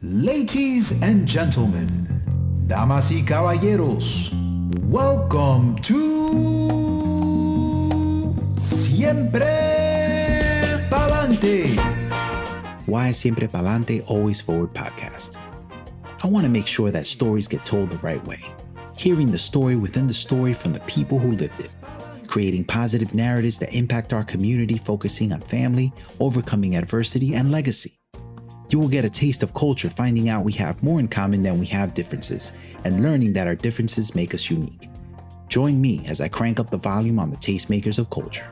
Ladies and gentlemen, damas y caballeros, welcome to Siempre Palante. Why Siempre Palante Always Forward podcast. I want to make sure that stories get told the right way, hearing the story within the story from the people who lived it, creating positive narratives that impact our community, focusing on family, overcoming adversity, and legacy. You will get a taste of culture, finding out we have more in common than we have differences, and learning that our differences make us unique. Join me as I crank up the volume on the tastemakers of culture.